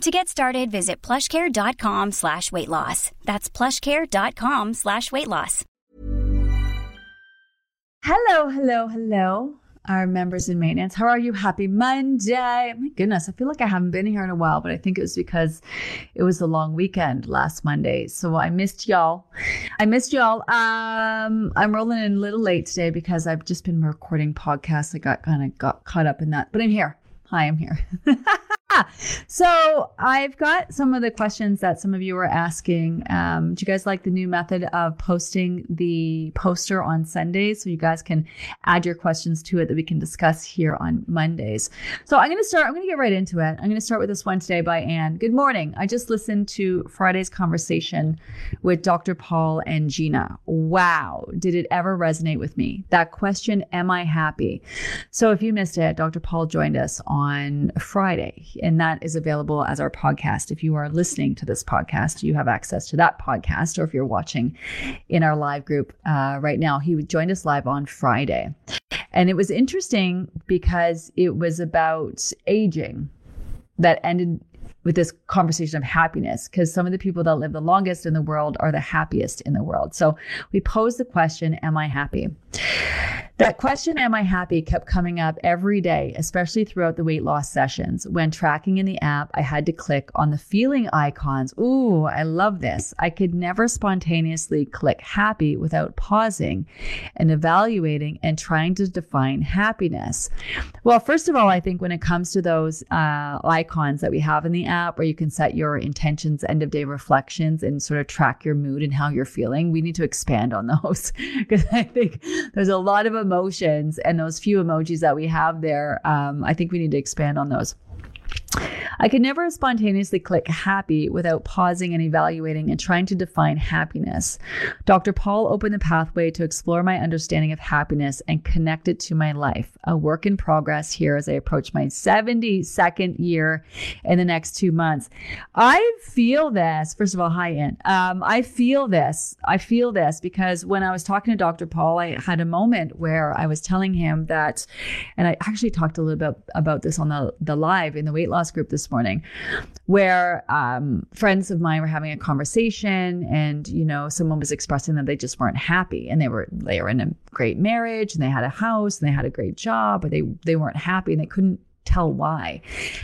To get started, visit plushcare.com slash weight loss. That's plushcare.com slash weight loss. Hello, hello, hello, our members in maintenance. How are you? Happy Monday. My goodness, I feel like I haven't been here in a while, but I think it was because it was a long weekend last Monday. So I missed y'all. I missed y'all. Um, I'm rolling in a little late today because I've just been recording podcasts. I got kind of got caught up in that, but I'm here. Hi, I'm here. so I've got some of the questions that some of you were asking. Um, do you guys like the new method of posting the poster on Sundays? So you guys can add your questions to it that we can discuss here on Mondays. So I'm going to start, I'm going to get right into it. I'm going to start with this one today by Anne. Good morning. I just listened to Friday's conversation with Dr. Paul and Gina. Wow. Did it ever resonate with me? That question, am I happy? So if you missed it, Dr. Paul joined us on Friday and that is available as our podcast. If you are listening to this podcast, you have access to that podcast, or if you're watching in our live group uh, right now, he joined us live on Friday. And it was interesting because it was about aging that ended with this conversation of happiness because some of the people that live the longest in the world are the happiest in the world. So we posed the question, Am I happy? That question, am I happy, kept coming up every day, especially throughout the weight loss sessions. When tracking in the app, I had to click on the feeling icons. Ooh, I love this. I could never spontaneously click happy without pausing and evaluating and trying to define happiness. Well, first of all, I think when it comes to those uh, icons that we have in the app where you can set your intentions, end of day reflections, and sort of track your mood and how you're feeling, we need to expand on those because I think there's a lot of emotions and those few emojis that we have there. Um, I think we need to expand on those. I could never spontaneously click happy without pausing and evaluating and trying to define happiness. Dr. Paul opened the pathway to explore my understanding of happiness and connect it to my life, a work in progress here as I approach my 72nd year in the next two months. I feel this. First of all, hi, Ann. Um, I feel this. I feel this because when I was talking to Dr. Paul, I had a moment where I was telling him that, and I actually talked a little bit about this on the, the live in the weight loss group this morning, where um, friends of mine were having a conversation, and you know, someone was expressing that they just weren't happy, and they were they were in a great marriage, and they had a house, and they had a great job, but they they weren't happy, and they couldn't tell why.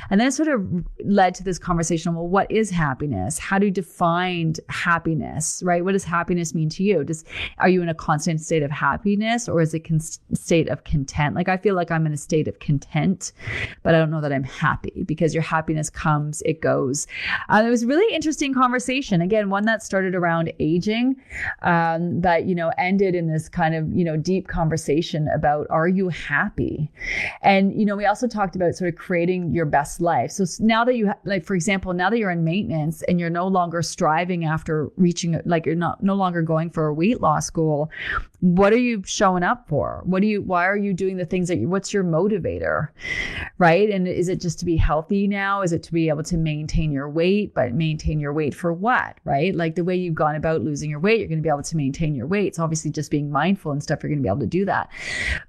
And then it sort of led to this conversation well, what is happiness? How do you define happiness, right? What does happiness mean to you? Does are you in a constant state of happiness or is it con- state of content? Like I feel like I'm in a state of content, but I don't know that I'm happy because your happiness comes, it goes. Uh, it was a really interesting conversation. Again, one that started around aging, um, that you know ended in this kind of you know deep conversation about are you happy? And you know we also talked about sort of creating your best life. So now that you, ha- like, for example, now that you're in maintenance and you're no longer striving after reaching, like, you're not no longer going for a weight loss goal, what are you showing up for? What do you, why are you doing the things that you, what's your motivator? Right. And is it just to be healthy now? Is it to be able to maintain your weight, but maintain your weight for what? Right. Like the way you've gone about losing your weight, you're going to be able to maintain your weight. So obviously just being mindful and stuff, you're going to be able to do that.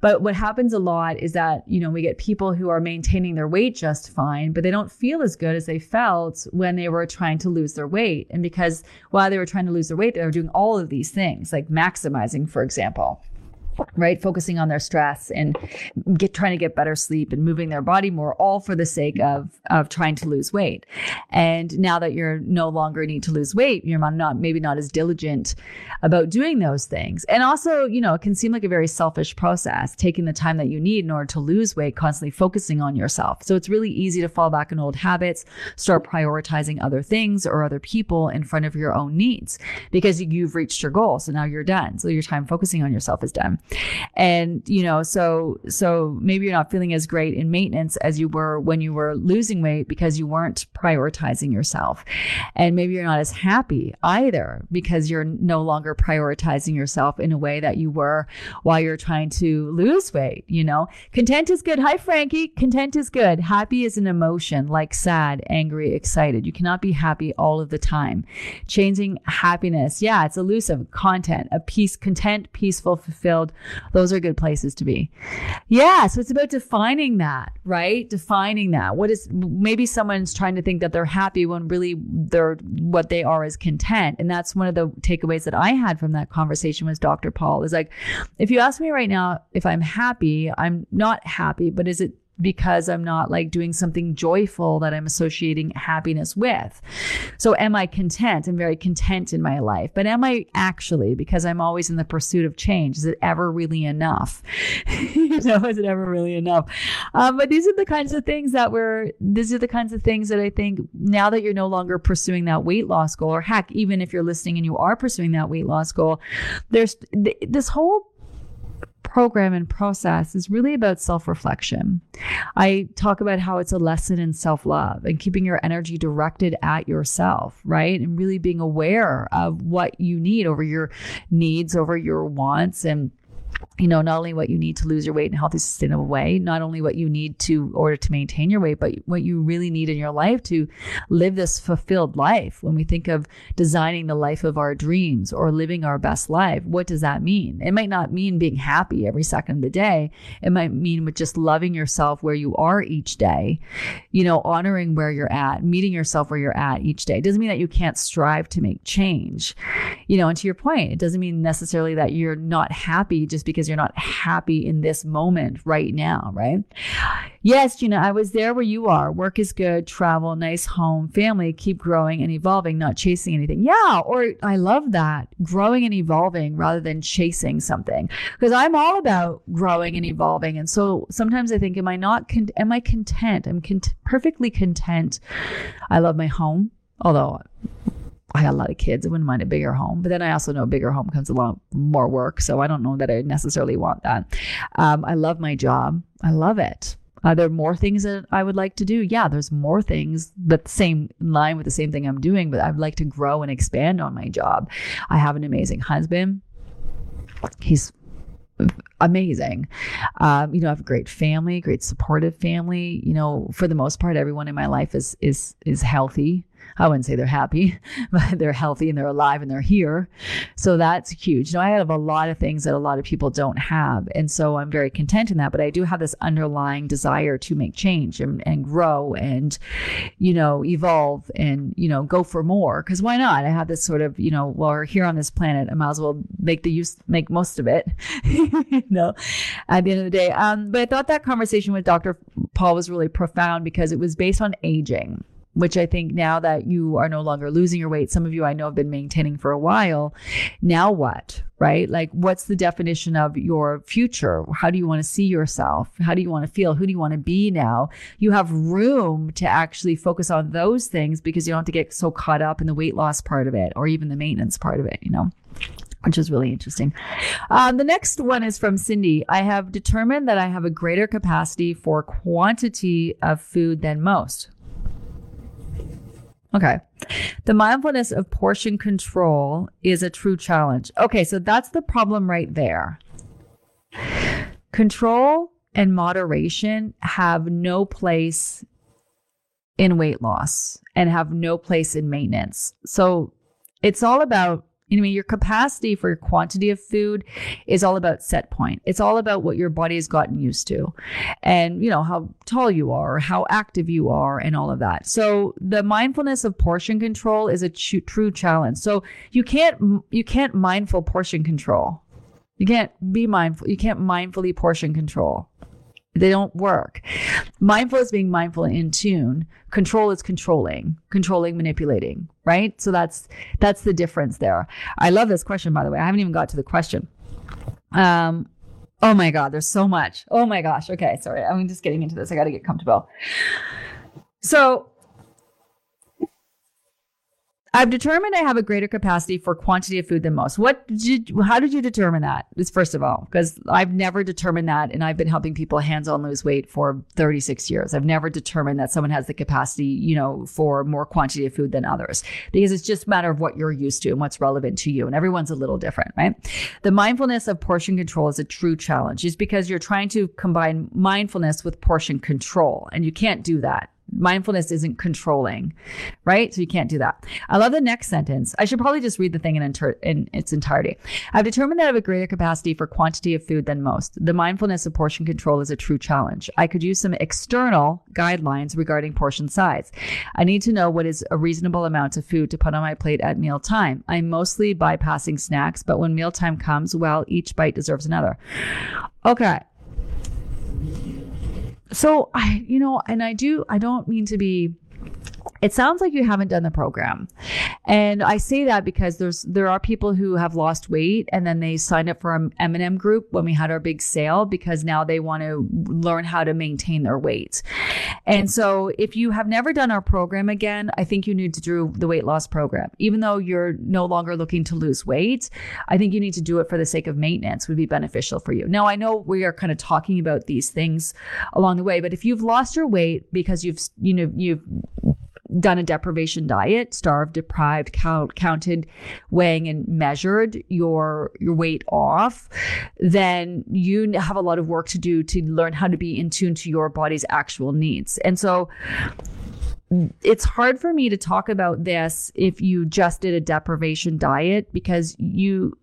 But what happens a lot is that, you know, we get people who are maintaining their weight just fine, but they don't feel as good as they felt when they were trying to lose their weight. And because while they were trying to lose their weight, they were doing all of these things like maximizing, for example right? Focusing on their stress and get trying to get better sleep and moving their body more all for the sake of of trying to lose weight. And now that you're no longer need to lose weight you're not maybe not as diligent about doing those things. And also you know it can seem like a very selfish process taking the time that you need in order to lose weight constantly focusing on yourself. So it's really easy to fall back in old habits start prioritizing other things or other people in front of your own needs because you've reached your goal. So now you're done. So your time focusing on yourself is done And, you know, so, so maybe you're not feeling as great in maintenance as you were when you were losing weight because you weren't prioritizing yourself. And maybe you're not as happy either because you're no longer prioritizing yourself in a way that you were while you're trying to lose weight, you know? Content is good. Hi, Frankie. Content is good. Happy is an emotion like sad, angry, excited. You cannot be happy all of the time. Changing happiness. Yeah, it's elusive. Content, a peace, content, peaceful, fulfilled. Those are good places to be. Yeah. So it's about defining that, right? Defining that. What is, maybe someone's trying to think that they're happy when really they're, what they are is content. And that's one of the takeaways that I had from that conversation with Dr. Paul is like, if you ask me right now if I'm happy, I'm not happy, but is it because I'm not like doing something joyful that I'm associating happiness with. So am I content? I'm very content in my life, but am I actually, because I'm always in the pursuit of change, is it ever really enough? you know, is it ever really enough? Um, but these are the kinds of things that we're, these are the kinds of things that I think now that you're no longer pursuing that weight loss goal, or heck, even if you're listening and you are pursuing that weight loss goal, there's th- this whole program and process is really about self reflection. I talk about how it's a lesson in self love and keeping your energy directed at yourself, right? And really being aware of what you need over your needs, over your wants, and you know, not only what you need to lose your weight in a healthy, sustainable way, not only what you need to order to maintain your weight, but what you really need in your life to live this fulfilled life. When we think of designing the life of our dreams or living our best life, what does that mean? It might not mean being happy every second of the day. It might mean with just loving yourself where you are each day, you know, honoring where you're at, meeting yourself where you're at each day. It doesn't mean that you can't strive to make change, you know, and to your point, it doesn't mean necessarily that you're not happy just because you're not happy in this moment right now, right? Yes, Gina, I was there where you are. Work is good, travel, nice home, family, keep growing and evolving, not chasing anything. Yeah, or I love that. Growing and evolving rather than chasing something. Because I'm all about growing and evolving. And so sometimes I think, am I not, con- am I content? I'm con- perfectly content. I love my home, although I had a lot of kids. I wouldn't mind a bigger home, but then I also know a bigger home comes a lot more work. So I don't know that I necessarily want that. Um, I love my job. I love it. Are there more things that I would like to do? Yeah, there's more things, but same in line with the same thing I'm doing, but I'd like to grow and expand on my job. I have an amazing husband. He's amazing. Um, you know, I have a great family, great supportive family. You know, for the most part, everyone in my life is is is healthy. I wouldn't say they're happy, but they're healthy and they're alive and they're here. So that's huge. You know, I have a lot of things that a lot of people don't have. And so I'm very content in that. But I do have this underlying desire to make change and, and grow and, you know, evolve and, you know, go for more. Cause why not? I have this sort of, you know, well, we're here on this planet. I might as well make the use, make most of it, you know, at the end of the day. Um, but I thought that conversation with Dr. Paul was really profound because it was based on aging which I think now that you are no longer losing your weight, some of you I know have been maintaining for a while. Now what? Right? Like, what's the definition of your future? How do you want to see yourself? How do you want to feel? Who do you want to be now? You have room to actually focus on those things because you don't have to get so caught up in the weight loss part of it or even the maintenance part of it, you know? which is really interesting. Um, the next one is from Cindy. I have determined that I have a greater capacity for quantity of food than most. Okay. The mindfulness of portion control is a true challenge. Okay, so that's the problem right there. Control and moderation have no place in weight loss and have no place in maintenance. So it's all about I mean, your capacity for your quantity of food is all about set point. It's all about what your body has gotten used to and, you know, how tall you are, how active you are, and all of that. So the mindfulness of portion control is a true challenge. So you can't, you can't mindful portion control. You can't be mindful. You can't mindfully portion control. They don't work. Mindful is being mindful and in tune. Control is controlling, controlling, manipulating, right? So that's that's the difference there. I love this question, by the way. I haven't even got to the question. Um, oh my God, there's so much. Oh my gosh. Okay, sorry. I'm just getting into this. I got to get comfortable. So I've determined I have a greater capacity for quantity of food than most. What did you, how did you determine that? Is first of all, because I've never determined that and I've been helping people hands-on lose weight for 36 years. I've never determined that someone has the capacity, you know, for more quantity of food than others because it's just a matter of what you're used to and what's relevant to you and everyone's a little different, right? The mindfulness of portion control is a true challenge just because you're trying to combine mindfulness with portion control and you can't do that mindfulness isn't controlling, right? So you can't do that. I love the next sentence. I should probably just read the thing in, inter- in its entirety. I've determined that I have a greater capacity for quantity of food than most. The mindfulness of portion control is a true challenge. I could use some external guidelines regarding portion size. I need to know what is a reasonable amount of food to put on my plate at meal time. I'm mostly bypassing snacks, but when mealtime comes, well, each bite deserves another. Okay. So I, you know, and I do, I don't mean to be it sounds like you haven't done the program. And I say that because there's there are people who have lost weight and then they signed up for an M&M group when we had our big sale because now they want to learn how to maintain their weight. And so if you have never done our program again, I think you need to do the weight loss program. Even though you're no longer looking to lose weight, I think you need to do it for the sake of maintenance would be beneficial for you. Now I know we are kind of talking about these things along the way, but if you've lost your weight because you've you know you've done a deprivation diet, starved, deprived, count, counted, weighing and measured your your weight off, then you have a lot of work to do to learn how to be in tune to your body's actual needs. And so it's hard for me to talk about this if you just did a deprivation diet because you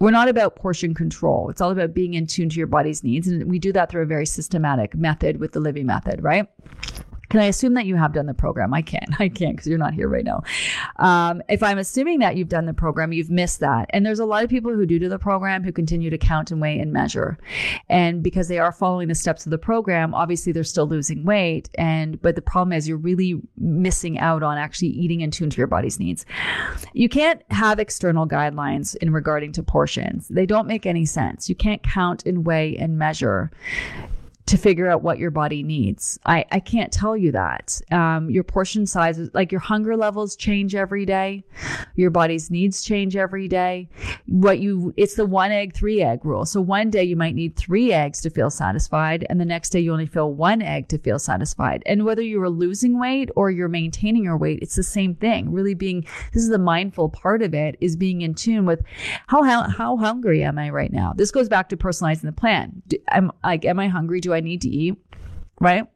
we're not about portion control. It's all about being in tune to your body's needs. And we do that through a very systematic method with the Livy method, right? Can I assume that you have done the program? I can't. I can't because you're not here right now. Um, if I'm assuming that you've done the program, you've missed that. And there's a lot of people who do do the program who continue to count and weigh and measure. And because they are following the steps of the program, obviously they're still losing weight. And but the problem is you're really missing out on actually eating in tune to your body's needs. You can't have external guidelines in regarding to portions. They don't make any sense. You can't count and weigh and measure to figure out what your body needs. I, I can't tell you that. Um, your portion sizes, like your hunger levels change every day. Your body's needs change every day. What you, it's the one egg, three egg rule. So one day you might need three eggs to feel satisfied. And the next day you only feel one egg to feel satisfied. And whether you are losing weight or you're maintaining your weight, it's the same thing. Really being, this is the mindful part of it is being in tune with how, how, how hungry am I right now? This goes back to personalizing the plan. am like, am I hungry? Do I I need to eat, right?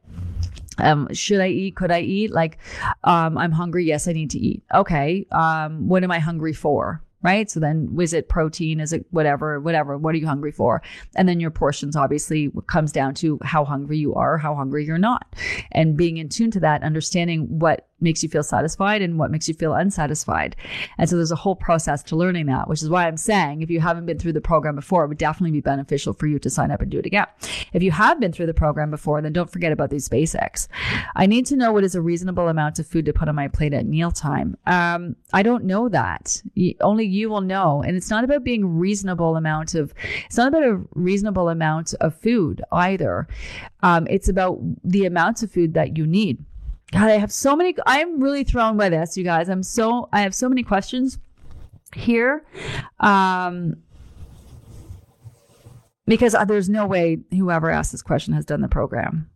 um should i eat? Could i eat? Like um i'm hungry. Yes i need to eat. Okay um what am i hungry for right? So then is it protein? Is it whatever whatever? What are you hungry for? And then your portions obviously comes down to how hungry you are how hungry you're not. And being in tune to that understanding what makes you feel satisfied and what makes you feel unsatisfied. And so there's a whole process to learning that, which is why I'm saying if you haven't been through the program before, it would definitely be beneficial for you to sign up and do it again. If you have been through the program before, then don't forget about these basics. I need to know what is a reasonable amount of food to put on my plate at mealtime. Um, I don't know that. only you will know. And it's not about being reasonable amount of, it's not about a reasonable amount of food either. Um, it's about the amounts of food that you need. God, I have so many. I'm really thrown by this, you guys. I'm so, I have so many questions here. Um, because there's no way whoever asked this question has done the program.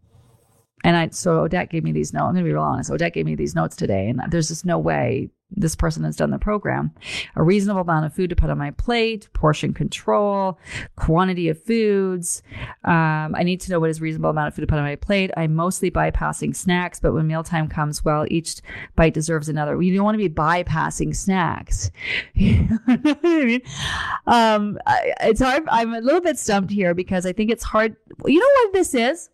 And I, so Odette gave me these notes. I'm to be real honest. Odette gave me these notes today, and there's just no way this person has done the program. A reasonable amount of food to put on my plate, portion control, quantity of foods. Um, I need to know what is reasonable amount of food to put on my plate. I'm mostly bypassing snacks, but when mealtime comes, well, each bite deserves another. You don't want to be bypassing snacks. you know what I mean? Um, I, it's hard. I'm a little bit stumped here because I think it's hard. You know what this is?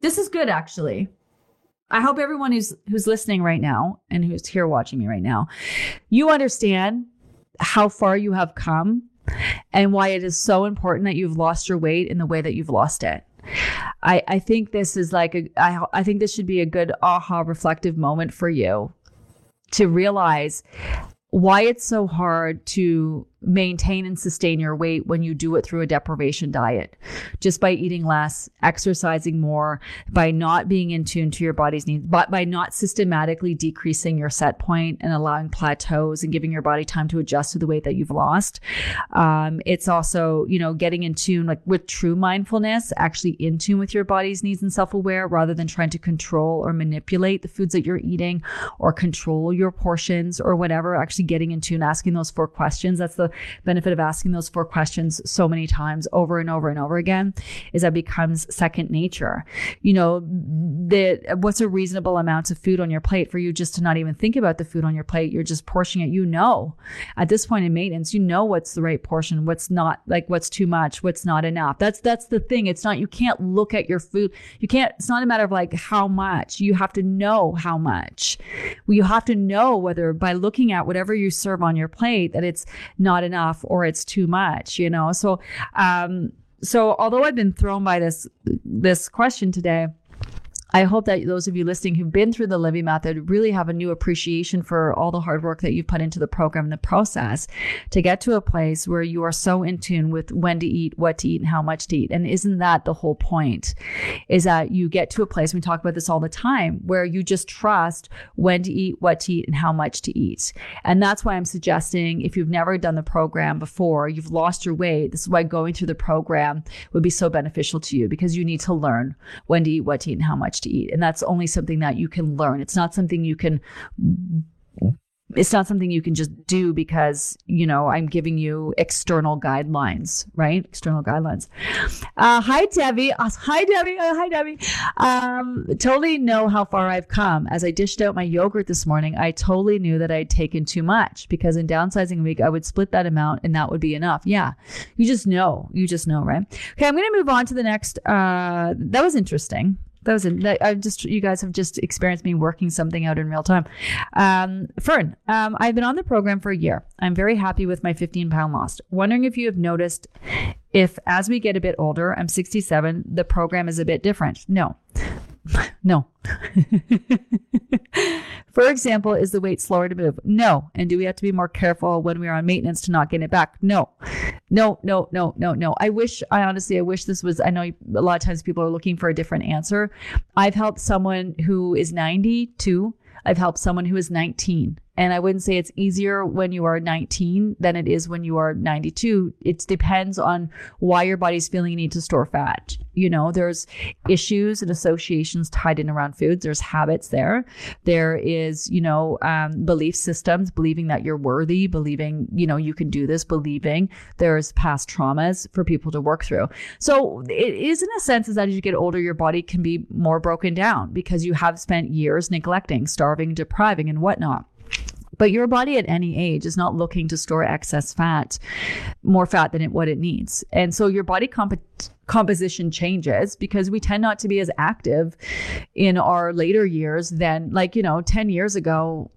This is good, actually. I hope everyone who's who's listening right now and who's here watching me right now, you understand how far you have come and why it is so important that you've lost your weight in the way that you've lost it. I, I think this is like a I, I think this should be a good aha reflective moment for you to realize why it's so hard to maintain and sustain your weight when you do it through a deprivation diet. Just by eating less, exercising more, by not being in tune to your body's needs, but by not systematically decreasing your set point and allowing plateaus and giving your body time to adjust to the weight that you've lost. Um, it's also, you know, getting in tune like with true mindfulness, actually in tune with your body's needs and self-aware rather than trying to control or manipulate the foods that you're eating or control your portions or whatever, actually getting in tune, asking those four questions. That's the benefit of asking those four questions so many times over and over and over again is that becomes second nature. You know, the what's a reasonable amount of food on your plate for you just to not even think about the food on your plate. You're just portioning it. You know, at this point in maintenance, you know what's the right portion, what's not like what's too much, what's not enough. That's that's the thing. It's not you can't look at your food. You can't. It's not a matter of like how much. You have to know how much. You have to know whether by looking at whatever you serve on your plate that it's not enough or it's too much, you know? So, um, so although I've been thrown by this, this question today, I hope that those of you listening who've been through the Livy method really have a new appreciation for all the hard work that you've put into the program and the process to get to a place where you are so in tune with when to eat, what to eat, and how much to eat. And isn't that the whole point? Is that you get to a place, we talk about this all the time, where you just trust when to eat, what to eat, and how much to eat. And that's why I'm suggesting if you've never done the program before, you've lost your weight, this is why going through the program would be so beneficial to you because you need to learn when to eat, what to eat, and how much to eat. And that's only something that you can learn. It's not something you can it's not something you can just do because you know i'm giving you external guidelines right? External guidelines. Uh, hi debbie. Uh, hi debbie. Uh, hi debbie. Um, totally know how far i've come. As i dished out my yogurt this morning i totally knew that i'd taken too much because in downsizing week i would split that amount and that would be enough. Yeah you just know. You just know right? Okay i'm going to move on to the next uh, that was interesting that was it. I just you guys have just experienced me working something out in real time. Um, Fern, um, I've been on the program for a year. I'm very happy with my 15 pound loss. Wondering if you have noticed if as we get a bit older, I'm 67, the program is a bit different. No, no. For example, is the weight slower to move? No. And do we have to be more careful when we are on maintenance to not get it back? No. No, no, no, no, no. I wish, I honestly, I wish this was, I know a lot of times people are looking for a different answer. I've helped someone who is 92. I've helped someone who is 19. And I wouldn't say it's easier when you are 19 than it is when you are 92. It depends on why your body's feeling you need to store fat. You know, there's issues and associations tied in around foods. There's habits there. There is, you know, um, belief systems, believing that you're worthy, believing, you know, you can do this, believing there's past traumas for people to work through. So it is in a sense is that as you get older, your body can be more broken down because you have spent years neglecting, starving, depriving, and whatnot. But your body at any age is not looking to store excess fat, more fat than it, what it needs. And so your body comp- composition changes because we tend not to be as active in our later years than like, you know, 10 years ago,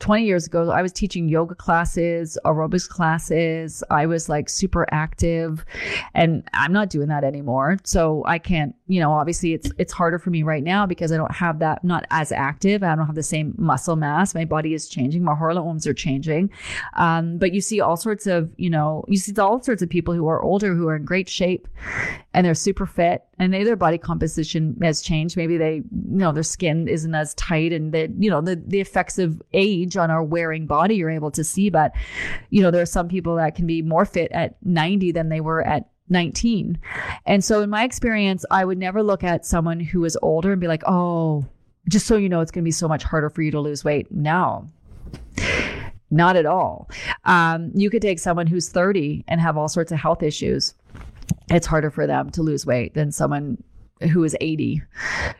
20 years ago, I was teaching yoga classes, aerobics classes. I was like super active and I'm not doing that anymore. So I can't, you know, obviously it's it's harder for me right now because I don't have that I'm not as active. I don't have the same muscle mass. My body is changing. My hormones are changing. Um, but you see all sorts of, you know, you see all sorts of people who are older who are in great shape and they're super fit and maybe their body composition has changed. Maybe they, you know, their skin isn't as tight and that, you know, the, the effects of age on our wearing body you're able to see. But, you know, there are some people that can be more fit at 90 than they were at 19. And so in my experience, I would never look at someone who is older and be like, oh, just so you know, it's going to be so much harder for you to lose weight. No. Not at all. Um, you could take someone who's 30 and have all sorts of health issues it's harder for them to lose weight than someone who is 80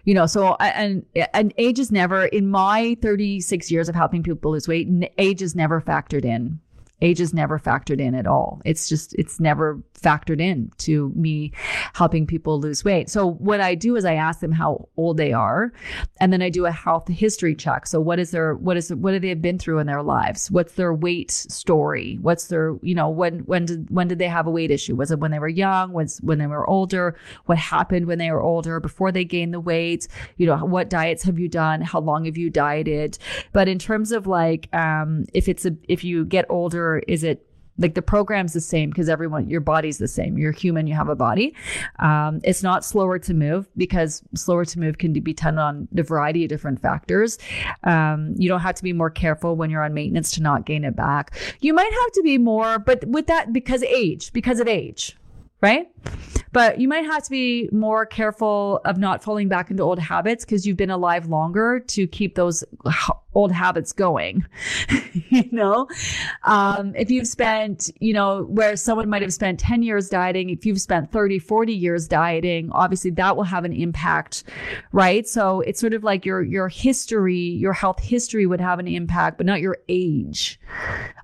you know so and and age is never in my 36 years of helping people lose weight age is never factored in age is never factored in at all. It's just, it's never factored in to me helping people lose weight. So what I do is I ask them how old they are, and then I do a health history check. So what is their, what is, what have they been through in their lives? What's their weight story? What's their, you know, when, when did, when did they have a weight issue? Was it when they were young? Was when they were older? What happened when they were older before they gained the weight? You know, what diets have you done? How long have you dieted? But in terms of like, um, if it's a, if you get older is it Like the program's the same because everyone, your body's the same. You're human, you have a body. Um, it's not slower to move because slower to move can be dependent on the variety of different factors. Um, you don't have to be more careful when you're on maintenance to not gain it back. You might have to be more, but with that, because age, because of age, right? But you might have to be more careful of not falling back into old habits because you've been alive longer to keep those old habits going. you know, um, if you've spent, you know, where someone might have spent 10 years dieting, if you've spent 30, 40 years dieting, obviously that will have an impact, right? So it's sort of like your, your history, your health history would have an impact, but not your age.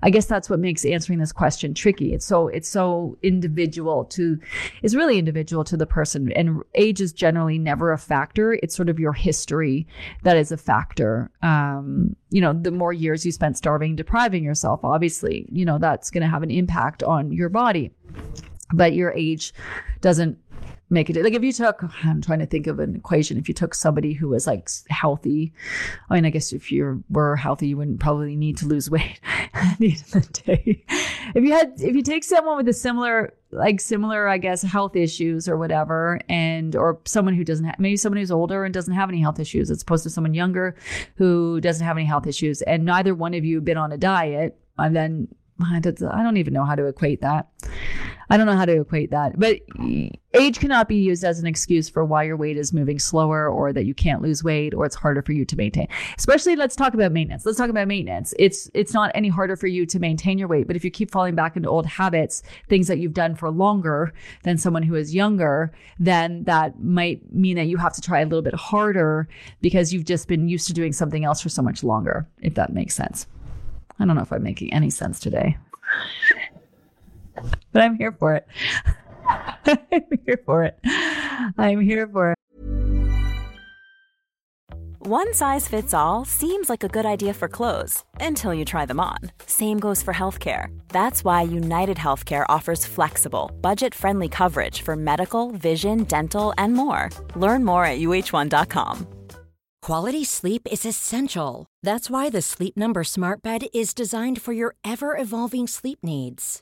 I guess that's what makes answering this question tricky. It's so, it's so individual to, it's really individual to the person and age is generally never a factor. It's sort of your history that is a factor. Um, you know, the more years you spent starving, depriving yourself, obviously, you know, that's going to have an impact on your body. But your age doesn't make it like if you took i'm trying to think of an equation if you took somebody who was like healthy i mean i guess if you were healthy you wouldn't probably need to lose weight at the end of the day if you had if you take someone with a similar like similar i guess health issues or whatever and or someone who doesn't have maybe someone who's older and doesn't have any health issues as opposed to someone younger who doesn't have any health issues and neither one of you been on a diet and then I don't even know how to equate that. I don't know how to equate that. But age cannot be used as an excuse for why your weight is moving slower or that you can't lose weight or it's harder for you to maintain. Especially let's talk about maintenance. Let's talk about maintenance. It's it's not any harder for you to maintain your weight, but if you keep falling back into old habits, things that you've done for longer than someone who is younger, then that might mean that you have to try a little bit harder because you've just been used to doing something else for so much longer, if that makes sense. I don't know if I'm making any sense today, but I'm here for it. I'm here for it. I'm here for it. One size fits all seems like a good idea for clothes until you try them on. Same goes for healthcare. That's why United Healthcare offers flexible, budget friendly coverage for medical, vision, dental, and more. Learn more at uh1.com. Quality sleep is essential. That's why the Sleep Number Smart Bed is designed for your ever evolving sleep needs.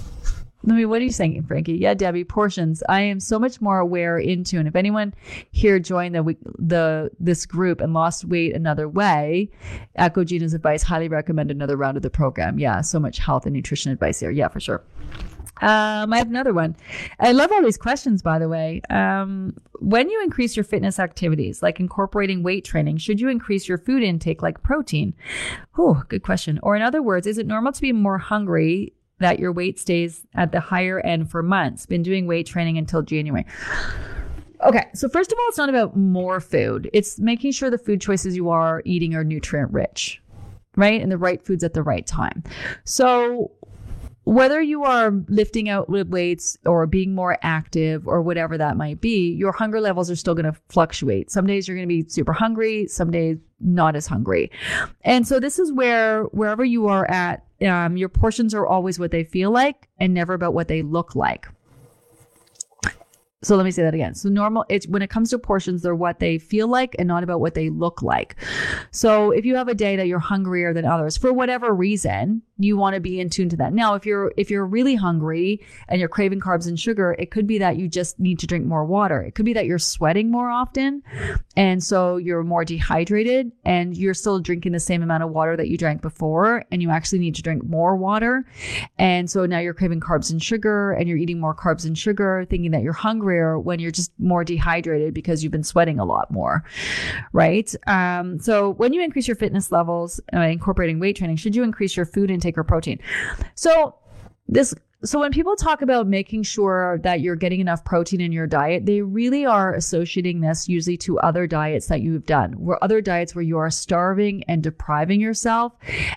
let me, what are you saying, Frankie? Yeah, Debbie, portions. I am so much more aware into, and if anyone here joined the the this group and lost weight another way, echo Gina's advice. Highly recommend another round of the program. Yeah, so much health and nutrition advice here. Yeah, for sure. Um, I have another one. I love all these questions, by the way. Um, when you increase your fitness activities, like incorporating weight training, should you increase your food intake, like protein? Oh, good question. Or in other words, is it normal to be more hungry that your weight stays at the higher end for months. Been doing weight training until January. Okay, so first of all, it's not about more food. It's making sure the food choices you are eating are nutrient rich, right? And the right foods at the right time. So whether you are lifting out weights or being more active or whatever that might be, your hunger levels are still going to fluctuate. Some days you're going to be super hungry, some days not as hungry. And so this is where wherever you are at, um, your portions are always what they feel like and never about what they look like. So let me say that again. So normal, it's when it comes to portions, they're what they feel like and not about what they look like. So if you have a day that you're hungrier than others for whatever reason, you want to be in tune to that. Now, if you're if you're really hungry and you're craving carbs and sugar, it could be that you just need to drink more water. It could be that you're sweating more often and so you're more dehydrated and you're still drinking the same amount of water that you drank before and you actually need to drink more water. And so now you're craving carbs and sugar and you're eating more carbs and sugar thinking that you're hungrier when you're just more dehydrated because you've been sweating a lot more. Right? Um, so when you increase your fitness levels uh, incorporating weight training, should you increase your food intake or protein? So this so when people talk about making sure that you're getting enough protein in your diet, they really are associating this usually to other diets that you've done, where other diets where you are starving and depriving yourself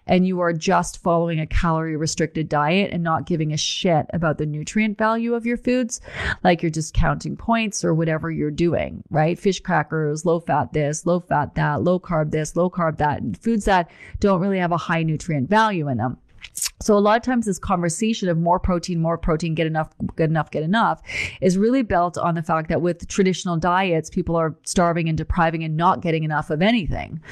and you are just following a calorie restricted diet and not giving a shit about the nutrient value of your foods, like you're just counting points or whatever you're doing, right? Fish crackers, low fat this, low fat that, low carb this, low carb that, foods that don't really have a high nutrient value in them. So a lot of times this conversation of more protein, more protein, get enough, get enough, get enough is really built on the fact that with traditional diets, people are starving and depriving and not getting enough of anything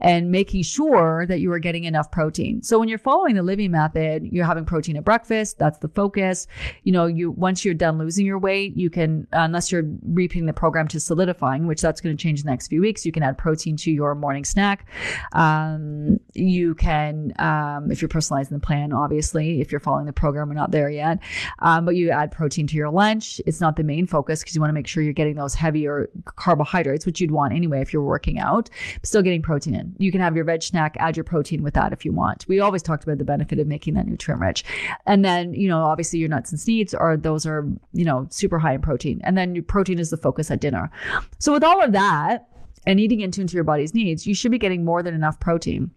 and making sure that you are getting enough protein. So when you're following the Livy method, you're having protein at breakfast. That's the focus. You know, you, once you're done losing your weight, you can, unless you're repeating the program to solidifying, which that's going to change the next few weeks, you can add protein to your morning snack. Um, you can, um, if you're personalizing the plan, obviously, if you're following the program, we're not there yet. Um, but you add protein to your lunch. It's not the main focus because you want to make sure you're getting those heavier carbohydrates, which you'd want anyway if you're working out, still getting protein in. You can have your veg snack, add your protein with that if you want. We always talked about the benefit of making that nutrient rich. And then, you know, obviously your nuts and seeds are, those are, you know, super high in protein. And then your protein is the focus at dinner. So with all of that, and eating into, into your body's needs, you should be getting more than enough protein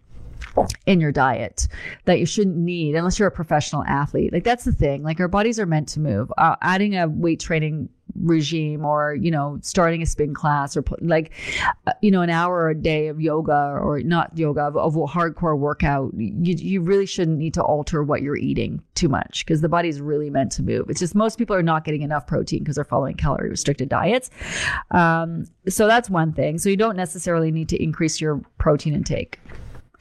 in your diet that you shouldn't need unless you're a professional athlete. Like that's the thing. Like our bodies are meant to move. Uh, adding a weight training regime or you know starting a spin class or like uh, you know an hour a day of yoga or not yoga of, of a hardcore workout you, you really shouldn't need to alter what you're eating too much because the body's really meant to move it's just most people are not getting enough protein because they're following calorie restricted diets um, so that's one thing so you don't necessarily need to increase your protein intake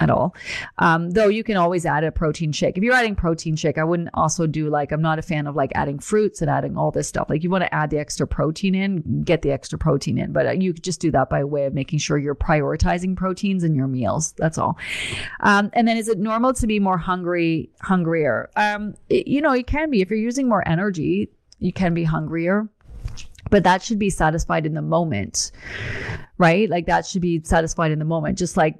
at all. Um, though you can always add a protein shake. If you're adding protein shake, I wouldn't also do like, I'm not a fan of like adding fruits and adding all this stuff. Like you want to add the extra protein in, get the extra protein in, but uh, you could just do that by way of making sure you're prioritizing proteins in your meals. That's all. Um, and then is it normal to be more hungry, hungrier? Um, it, you know, it can be if you're using more energy, you can be hungrier but that should be satisfied in the moment right like that should be satisfied in the moment just like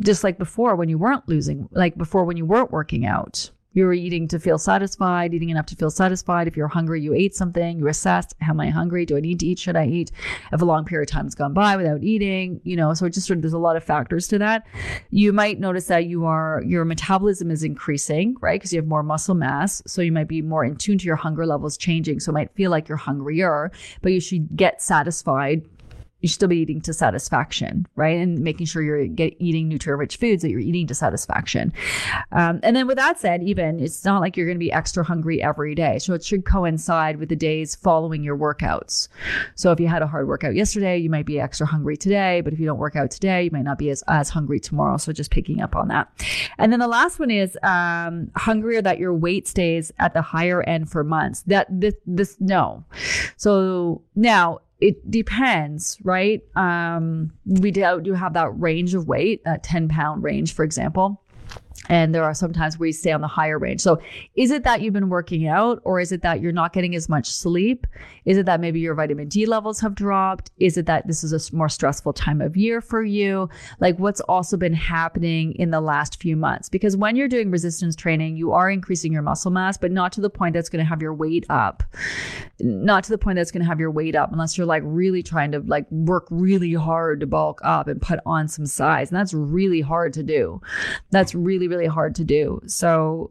just like before when you weren't losing, like before when you weren't working out. You were eating to feel satisfied, eating enough to feel satisfied. If you're hungry, you ate something, you assessed, am I hungry? Do I need to eat? Should I eat? If a long period of time has gone by without eating, you know, so it just sort of, there's a lot of factors to that. You might notice that you are, your metabolism is increasing, right? Because you have more muscle mass. So you might be more in tune to your hunger levels changing. So it might feel like you're hungrier, but you should get satisfied you should still be eating to satisfaction, right? And making sure you're get, eating nutrient-rich foods that you're eating to satisfaction. Um, and then with that said, even it's not like you're going to be extra hungry every day. So it should coincide with the days following your workouts. So if you had a hard workout yesterday, you might be extra hungry today. But if you don't work out today, you might not be as, as hungry tomorrow. So just picking up on that. And then the last one is um, hungrier that your weight stays at the higher end for months. That this, this no. So now it depends, right? Um, we do, do have that range of weight, that 10 pound range, for example. And there are sometimes where you stay on the higher range. So is it that you've been working out or is it that you're not getting as much sleep? Is it that maybe your vitamin D levels have dropped? Is it that this is a more stressful time of year for you? Like what's also been happening in the last few months? Because when you're doing resistance training, you are increasing your muscle mass, but not to the point that's going to have your weight up. Not to the point that's going to have your weight up unless you're like really trying to like work really hard to bulk up and put on some size. And that's really hard to do. That's really, really hard to do. So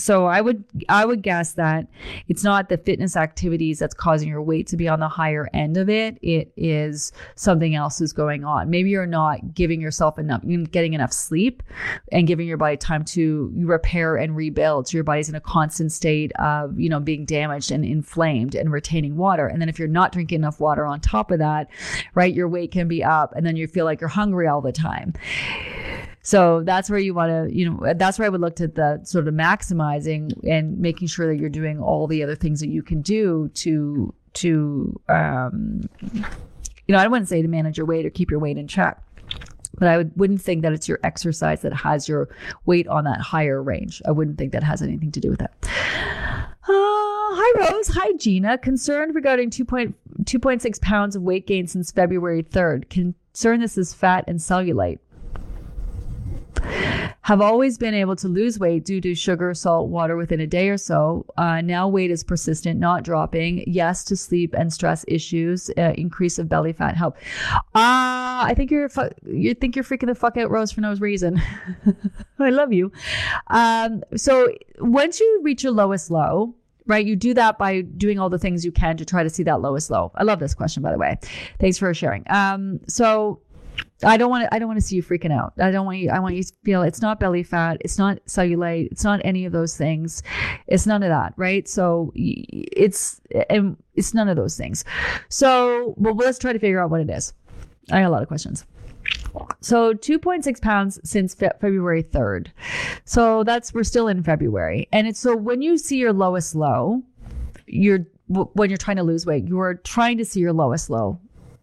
so I would I would guess that it's not the fitness activities that's causing your weight to be on the higher end of it. It is something else is going on. Maybe you're not giving yourself enough, getting enough sleep, and giving your body time to repair and rebuild. So your body's in a constant state of you know being damaged and inflamed and retaining water. And then if you're not drinking enough water on top of that, right, your weight can be up, and then you feel like you're hungry all the time. So that's where you want to, you know, that's where I would look at the sort of maximizing and making sure that you're doing all the other things that you can do to, to, um, you know, I wouldn't say to manage your weight or keep your weight in check. But I would, wouldn't think that it's your exercise that has your weight on that higher range. I wouldn't think that has anything to do with that. Uh, hi, Rose. Hi, Gina. Concerned regarding 2.6 pounds of weight gain since February 3rd. Concern this is fat and cellulite. Have always been able to lose weight due to sugar, salt, water within a day or so. Uh, now weight is persistent, not dropping. Yes to sleep and stress issues. Uh, increase of belly fat help. Ah, I think you're fu- you think you're freaking the fuck out, Rose, for no reason. I love you. Um, so once you reach your lowest low, right? You do that by doing all the things you can to try to see that lowest low. I love this question, by the way. Thanks for sharing. Um, so I don't want to. I don't want to see you freaking out. I don't want you. I want you to feel it's not belly fat. It's not cellulite. It's not any of those things. It's none of that, right? So it's it's none of those things. So, well, let's try to figure out what it is. I got a lot of questions. So 2.6 pounds since fe- February 3rd. So that's we're still in February, and it's so when you see your lowest low, you're when you're trying to lose weight, you're trying to see your lowest low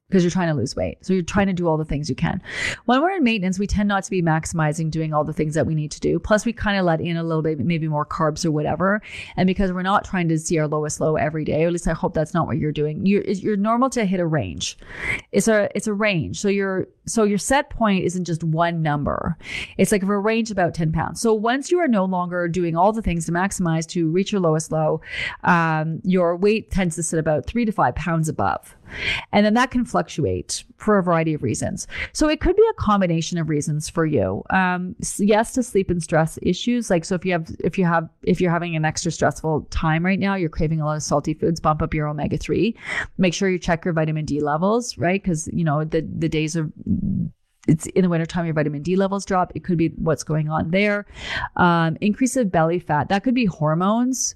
because you're trying to lose weight. So you're trying to do all the things you can. When we're in maintenance, we tend not to be maximizing doing all the things that we need to do. Plus, we kind of let in a little bit, maybe more carbs or whatever. And because we're not trying to see our lowest low every day, or at least I hope that's not what you're doing. You're, you're normal to hit a range. It's a it's a range. So your so your set point isn't just one number. It's like a range about 10 pounds. So once you are no longer doing all the things to maximize to reach your lowest low, um, your weight tends to sit about three to five pounds above. And then that can fluctuate for a variety of reasons. So it could be a combination of reasons for you. Um, yes, to sleep and stress issues. Like, so if you have, if you have, if you're having an extra stressful time right now, you're craving a lot of salty foods, bump up your omega 3. Make sure you check your vitamin D levels, right? Because, you know, the, the days of it's in the wintertime, your vitamin D levels drop. It could be what's going on there. Um, increase of belly fat. That could be hormones,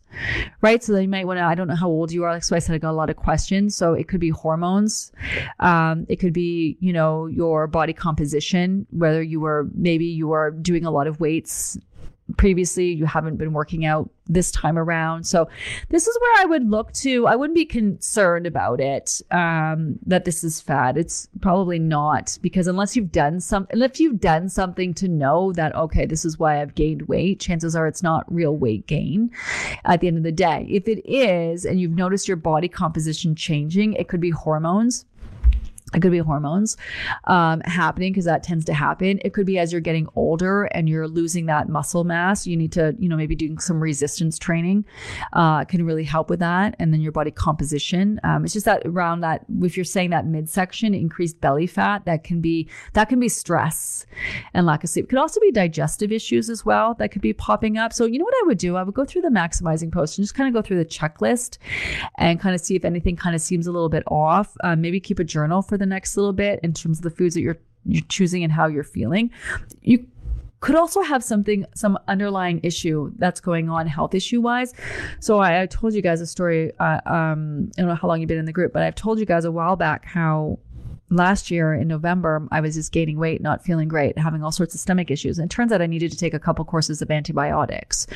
right? So they might want to, I don't know how old you are. Like, so I said, I got a lot of questions. So it could be hormones. Um, it could be, you know, your body composition, whether you were, maybe you were doing a lot of weights previously you haven't been working out this time around. So this is where i would look to. I wouldn't be concerned about it um, that this is fat it's probably not because unless you've done some if you've done something to know that okay this is why i've gained weight chances are it's not real weight gain at the end of the day. If it is and you've noticed your body composition changing it could be hormones it could be hormones um, happening because that tends to happen. It could be as you're getting older and you're losing that muscle mass. You need to, you know, maybe doing some resistance training uh, can really help with that. And then your body composition. Um, it's just that around that, if you're saying that midsection, increased belly fat, that can be that can be stress and lack of sleep. It could also be digestive issues as well that could be popping up. So you know what I would do? I would go through the maximizing post and just kind of go through the checklist and kind of see if anything kind of seems a little bit off. Um, maybe keep a journal for the next little bit in terms of the foods that you're you're choosing and how you're feeling. You could also have something, some underlying issue that's going on health issue wise. So I, I told you guys a story. Uh, um, I don't know how long you've been in the group, but I've told you guys a while back how last year in November, I was just gaining weight, not feeling great, having all sorts of stomach issues. And it turns out I needed to take a couple courses of antibiotics.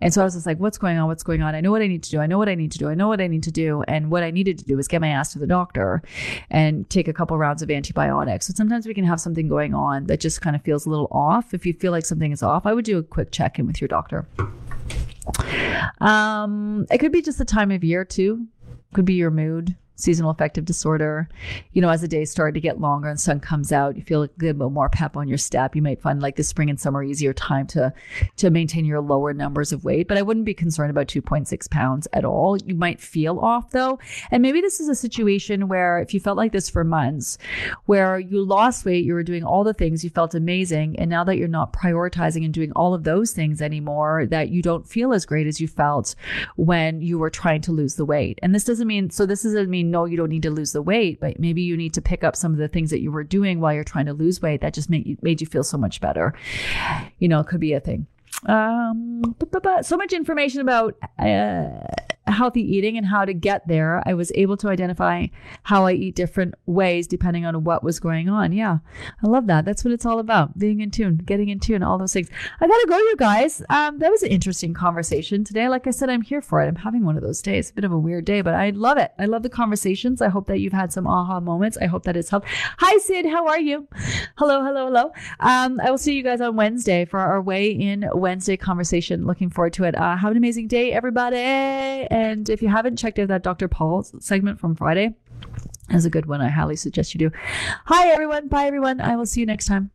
And so I was just like, what's going on? What's going on? I know what I need to do. I know what I need to do. I know what I need to do. And what I needed to do was get my ass to the doctor and take a couple rounds of antibiotics. So sometimes we can have something going on that just kind of feels a little off. If you feel like something is off, I would do a quick check in with your doctor. Um, it could be just the time of year too. Could be your mood seasonal affective disorder. You know, as the days start to get longer and sun comes out, you feel a bit more pep on your step. You might find like the spring and summer easier time to to maintain your lower numbers of weight. But I wouldn't be concerned about 2.6 pounds at all. You might feel off though. And maybe this is a situation where if you felt like this for months, where you lost weight, you were doing all the things, you felt amazing, and now that you're not prioritizing and doing all of those things anymore, that you don't feel as great as you felt when you were trying to lose the weight. And this doesn't mean so this doesn't mean no, you don't need to lose the weight, but maybe you need to pick up some of the things that you were doing while you're trying to lose weight that just made you, made you feel so much better. You know, it could be a thing. Um, so much information about uh, healthy eating and how to get there, I was able to identify how I eat different ways depending on what was going on. Yeah, I love that. That's what it's all about being in tune, getting in tune, all those things. I gotta go, you guys. Um, that was an interesting conversation today. Like I said, I'm here for it. I'm having one of those days, a bit of a weird day, but I love it. I love the conversations. I hope that you've had some aha moments. I hope that it's helped. Hi, Sid. How are you? Hello, hello, hello. Um, I will see you guys on Wednesday for our Weigh In Wednesday conversation. Looking forward to it. Uh, have an amazing day, everybody. And if you haven't checked out that Dr. Paul segment from Friday, is a good one. I highly suggest you do. Hi, everyone. Bye, everyone. I will see you next time.